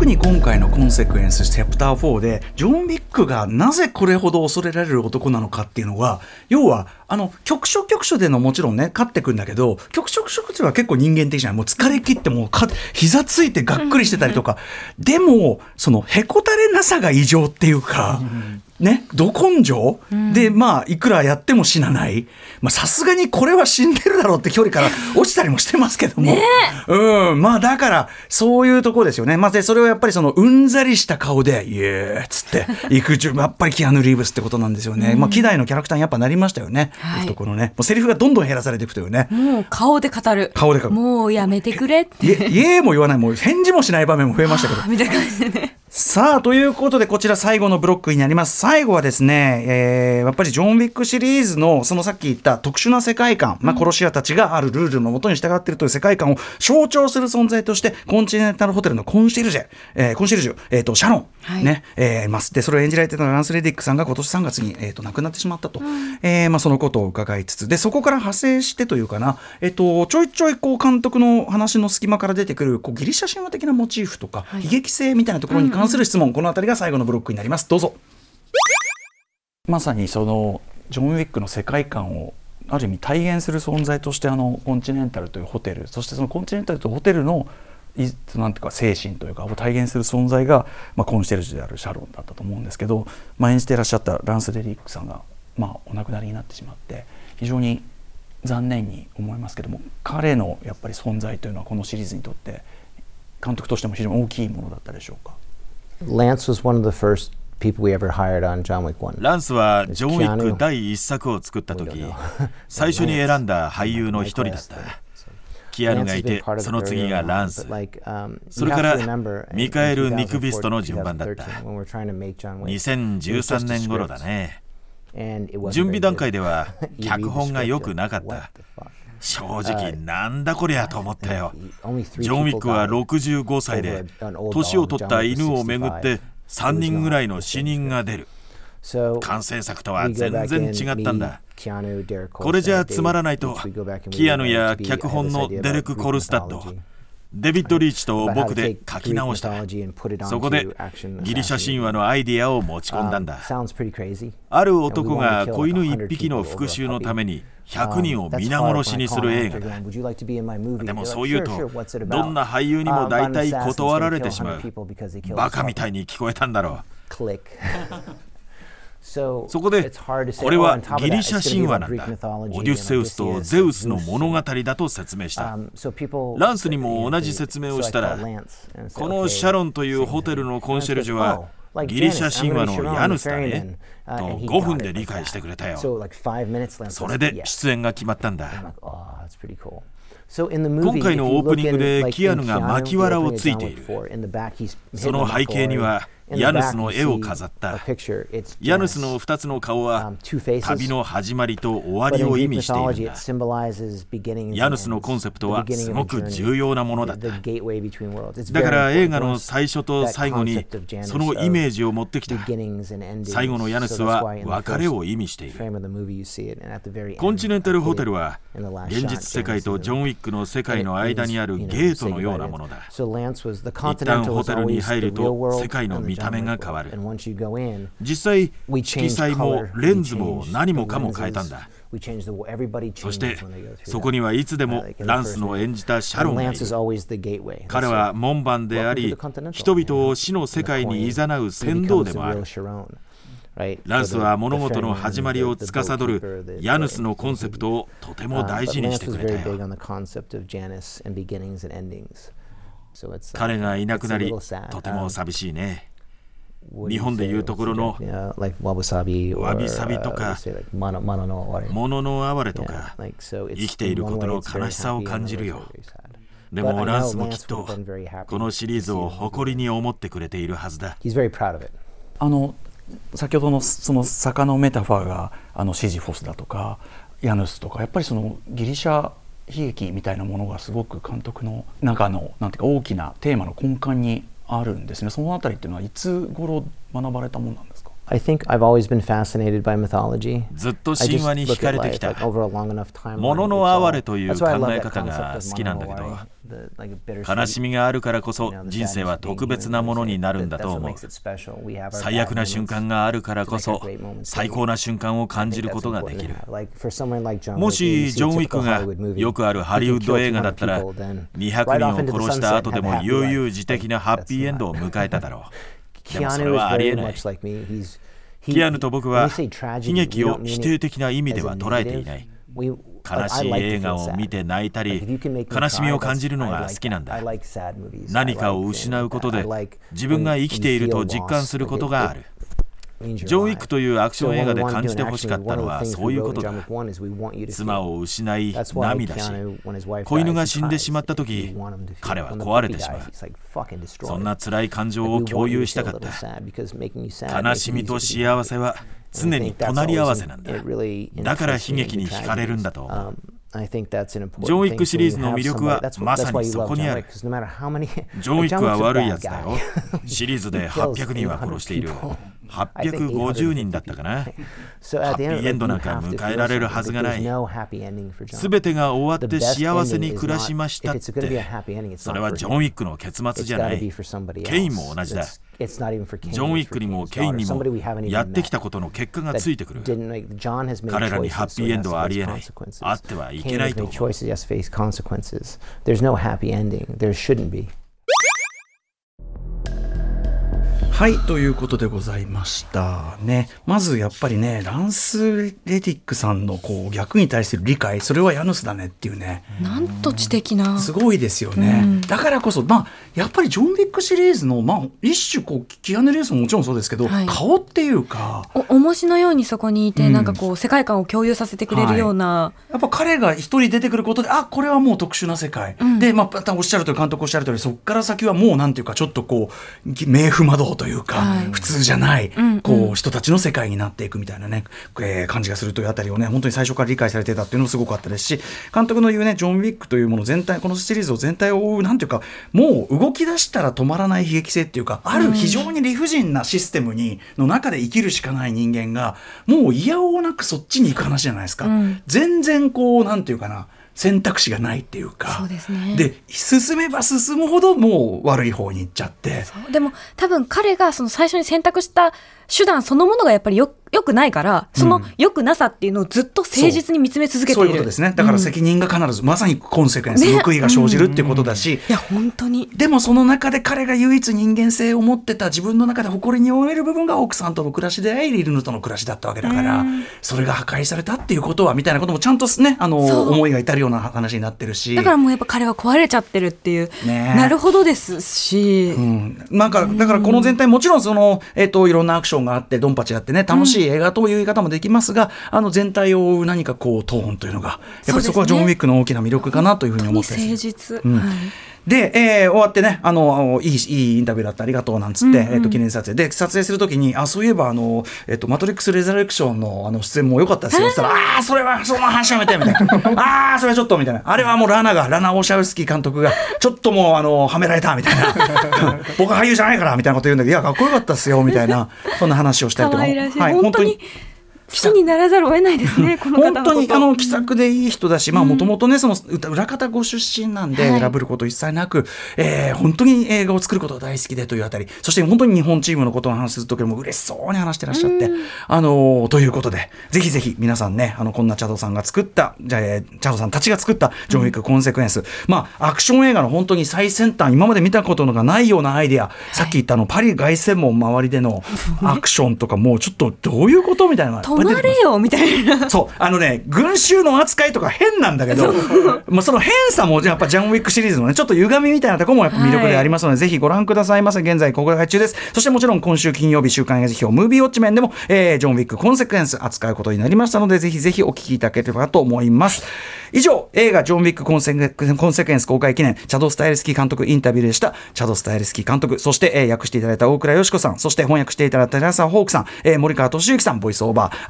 特に今回のコンセクエンスチャプター4でジョン・ウィックがなぜこれほど恐れられる男なのかっていうのは要はあの局所局所でのもちろんね勝ってくんだけど局所局所では結構人間的じゃないもう疲れ切ってもうか膝ついてがっくりしてたりとか、でもそのへこたれなさが異常っていうか、ね、ど根性、うん、で、まあ、いくらやっても死なない。さすがにこれは死んでるだろうって距離から 落ちたりもしてますけども。ね、うん。まあ、だから、そういうとこですよね。まあ、で、それをやっぱりその、うんざりした顔で、イエーっつって、行くやっぱりキアヌ・リーブスってことなんですよね。うん、まあ、希代のキャラクターにやっぱなりましたよね。はい、ところね。もうセリフがどんどん減らされていくというね。もう顔で語る。顔で語る。もうやめてくれって。イエーも言わない。もう返事もしない場面も増えましたけど。みたいな感じでね。さあ、ということで、こちら最後のブロックになります。最後はですね、えー、やっぱりジョン・ウィックシリーズの、そのさっき言った特殊な世界観、まあ、殺し屋たちがあるルールのもとに従っているという世界観を象徴する存在として、コンチネンタルホテルのコンシェルジェ、えー、コンシェルジュ、えっ、ー、と、シャロン、はい、ね、えー、ます。で、それを演じられてたランス・レディックさんが今年3月に、えっ、ー、と、亡くなってしまったと、うん、えー、まあ、そのことを伺いつつ、で、そこから派生してというかな、えっ、と、ちょいちょい、こう、監督の話の隙間から出てくる、こう、ギリシャ神話的なモチーフとか、はい、悲劇性みたいなところに関関する質問、この辺りが最後のブロックになりますどうぞまさにそのジョン・ウィックの世界観をある意味体現する存在としてあのコンチネンタルというホテルそしてそのコンチネンタルというホテルのなんていうか精神というかを体現する存在が、まあ、コンシェルジュであるシャロンだったと思うんですけど、まあ、演じていらっしゃったランス・レリックさんが、まあ、お亡くなりになってしまって非常に残念に思いますけども彼のやっぱり存在というのはこのシリーズにとって監督としても非常に大きいものだったでしょうか？Lance was one of the first people we ever hired on John Wick 1. ランスはジョン・ウィック第一作を作った時 最初に選んだ俳優の一人だった。キアヌがいて、その次がランス。それからミカエル・ニクビストの順番だった。2013年頃だね。準備段階では 脚本が良くなかった。正直なんだこりゃと思ったよ。ジョン・ウィックは65歳で年を取った犬をめぐって3人ぐらいの死人が出る。完成作とは全然違ったんだ。これじゃつまらないと、キアヌや脚本のデレク・コルスタッド、デビッド・リーチと僕で書き直した。そこでギリシャ神話のアイディアを持ち込んだんだ。ある男が子犬1匹の復讐のために100人を皆殺しにする映画だ。でもそう言うと、どんな俳優にも大体断られてしまう。バカみたいに聞こえたんだろう。そこで、これはギリシャ神話なんだ。オデュッセウスとゼウスの物語だと説明した。ランスにも同じ説明をしたら、このシャロンというホテルのコンシェルジュは、ギリシャ神話のヤヌスだね。と5分で理解してくれたよ。それで出演が決まったんだ。今回のオープニングでキアヌが巻きわらをついている。その背景にはヤヌスの絵を飾ったヤヌスの2つの顔は旅の始まりと終わりを意味しているんだ。ヤヌスのコンセプトはすごく重要なものだった。だから映画の最初と最後にそのイメージを持ってきた。最後のヤヌスは別れを意味している。コンチネンタルホテルは現実世界とジョン・ウィックの世界の間にあるゲートのようなものだ。一旦ホテルに入ると世界の見た目が変わる。実際色彩もレンズも何もかも変えたんだ。そしてそこにはいつでもランスの演じたシャロンがいる。彼は門番であり人々を死の世界に誘う先導でもある。ランスは物事の始まりを司るヤヌスのコンセプトをとても大事にしてくれたよ彼がいなくなりとても寂しいね日本でいうところのわびさびとかものの哀れとか生きていることの悲しさを感じるよでもランスもきっとこのシリーズを誇りに思ってくれているはずだあの先ほどのその坂のメタファーがあのシジフォスだとかヤヌスとかやっぱりそのギリシャ悲劇みたいなものがすごく監督の中のなんていうか大きなテーマの根幹にあるんですねそのあたりっていうのはいつ頃学ばれたものなんですか？I think I've always been fascinated by mythology. ずっと神話に惹かれてきた。ものの哀れという考え方が好きなんだけど、悲しみがあるからこそ人生は特別なものになるんだと思う。最悪な瞬間があるからこそ最高な瞬間を感じることができる。もしジョン・ウィックがよくあるハリウッド映画だったら200人を殺した後でも悠々自適なハッピーエンドを迎えただろう。でもそれはありえない。キアヌと僕は悲劇を否定的な意味では捉えていない。悲しい映画を見て泣いたり悲しみを感じるのが好きなんだ。何かを失うことで自分が生きていると実感することがある。ジョン・ウィックというアクション映画で感じてほしかったのはそういうことだ。妻を失い涙し子犬が死んでしまった時彼は壊れてしまう。そんな辛い感情を共有したかった。悲しみと幸せは常に隣り合わせなんだだから悲劇に惹かれるんだと思うジョン・ウィックシリーズの魅力はまさにそこにある。ジョン・ウィックは悪いやつだよ。シリーズで800人は殺している。850人だったかな。ハッピーエンドなんか迎えられるはずがない。すべてが終わって幸せに暮らしましたって、それはジョン・ウィックの結末じゃない。ケインも同じだ。ジョン・ウィックにもケインにもやってきたことの結果がついてくる。彼らにハッピーエンドはありえない。あってはいけないと思う。はいということでございました。ねまずやっぱりねランス・レティックさんのこう逆に対する理解それはヤヌスだねっていうね。なんと知的な。すごいですよね、うん、だからこそまあやっぱりジョン・ウィックシリーズの、まあ、一種こうキアヌ・レースももちろんそうですけど、はい、顔っていうかお重しのようにそこにいて、うん、なんかこう世界観を共有させてくれるような、はい、やっぱ彼が一人出てくることであこれはもう特殊な世界、うん、でまあおっしゃるとり監督おっしゃるとりそこから先はもうなんていうかちょっとこう冥府魔道というか、はい、普通じゃない、こう人たちの世界になっていくみたいなね、えー、感じがするというあたりをね本当に最初から理解されてたっていうのもすごかったですし監督の言うねジョン・ウィックというもの全体このシリーズを全体を追うなんていうかもう動き出したら止まらない悲劇性っていうかある非常に理不尽なシステムにの中で生きるしかない人間がもういやおうなくそっちに行く話じゃないですか。うん、全然こうなんていうかな選択肢がないっていうか。ですね。で進めば進むほどもう悪い方に行っちゃって。でも多分彼がその最初に選択した手段そのものがやっぱりよよくないから、そのよくなさっていうのをずっと誠実に見つめ続けている、そういうことですね。だから責任が必ず、うん、まさにコンセクエンス、報いが生じるっていうことだし、いや、本当に。でもその中で彼が唯一人間性を持ってた自分の中で誇りに思える部分が奥さんとの暮らしであり、リルヌとの暮らしだったわけだから、それが破壊されたっていうことは、みたいなこともちゃんとね、あの、思いが至るような話になってるし。だからもうやっぱ彼は壊れちゃってるっていう、ね、なるほどですし。うん。なんか、だからこの全体、もちろんその、えっ、ー、と、いろんなアクションがあって、ドンパチやってね、楽しい映画という言い方もできますが、うん、あの全体を追う何かこうトーンというのがやっぱりそこはジョン・ウィックの大きな魅力かなというふうに思って誠実、うん。はいで、えー、終わってねあのいいいいインタビューだったありがとうなんつって、うんうん、えーと、記念撮影。で撮影するときにあそういえばあの、えーと「マトリックス・レザレクションの」あの出演も良かったですよ。って言ったら「ああそれはその話やめて」みたいな「ああそれはちょっと」みたいな。あれはもうラナがラナ・オシャウスキー監督がちょっともうあのはめられたみたいな。僕は俳優じゃないからみたいなこと言うんだけどいやかっこよかったっすよみたいなそんな話をしたりとか。はい、本当に。騎士にならざるを得ないですね、この本当にあの気さくでいい人だし、まあもともとね、その裏方ご出身なんで、選ぶること一切なく、はい、えー、本当に映画を作ることが大好きでというあたり、そして本当に日本チームのことを話す時も嬉しそうに話してらっしゃって、あのー、ということで、ぜひぜひ皆さんね、あのこんなチャドさんが作った、じゃあ、チャドさんたちが作ったジョン・ウィック・コンセクエンス、うん、まあアクション映画の本当に最先端、今まで見たことのがないようなアイデア、はい、さっき言ったあのパリ凱旋門周りでのアクションとか、もうちょっとどういうことみたいな。止まれよみた。いな。そうあのね群衆の扱いとか変なんだけど まあその変さもやっぱジャン・ウィックシリーズのねちょっと歪みみたいなところもやっぱ魅力でありますので、はい、ぜひご覧くださいませ。現在公開中です。そしてもちろん今週金曜日週刊映画辞表ムービーウォッチメンでも、えー、ジョン・ウィックコンセクエンス扱うことになりましたのでぜひぜひお聞きいただければと思います。以上映画ジョン・ウィックコンセコンセクエンス公開記念チャド・スタイルスキー監督インタビューでした。チャド・スタイルスキー監督。そして、えー、訳していただいた大倉よし子さん。そして翻訳していただいた寺澤ホークさん、えー、森川俊之さん。ボイスオーバー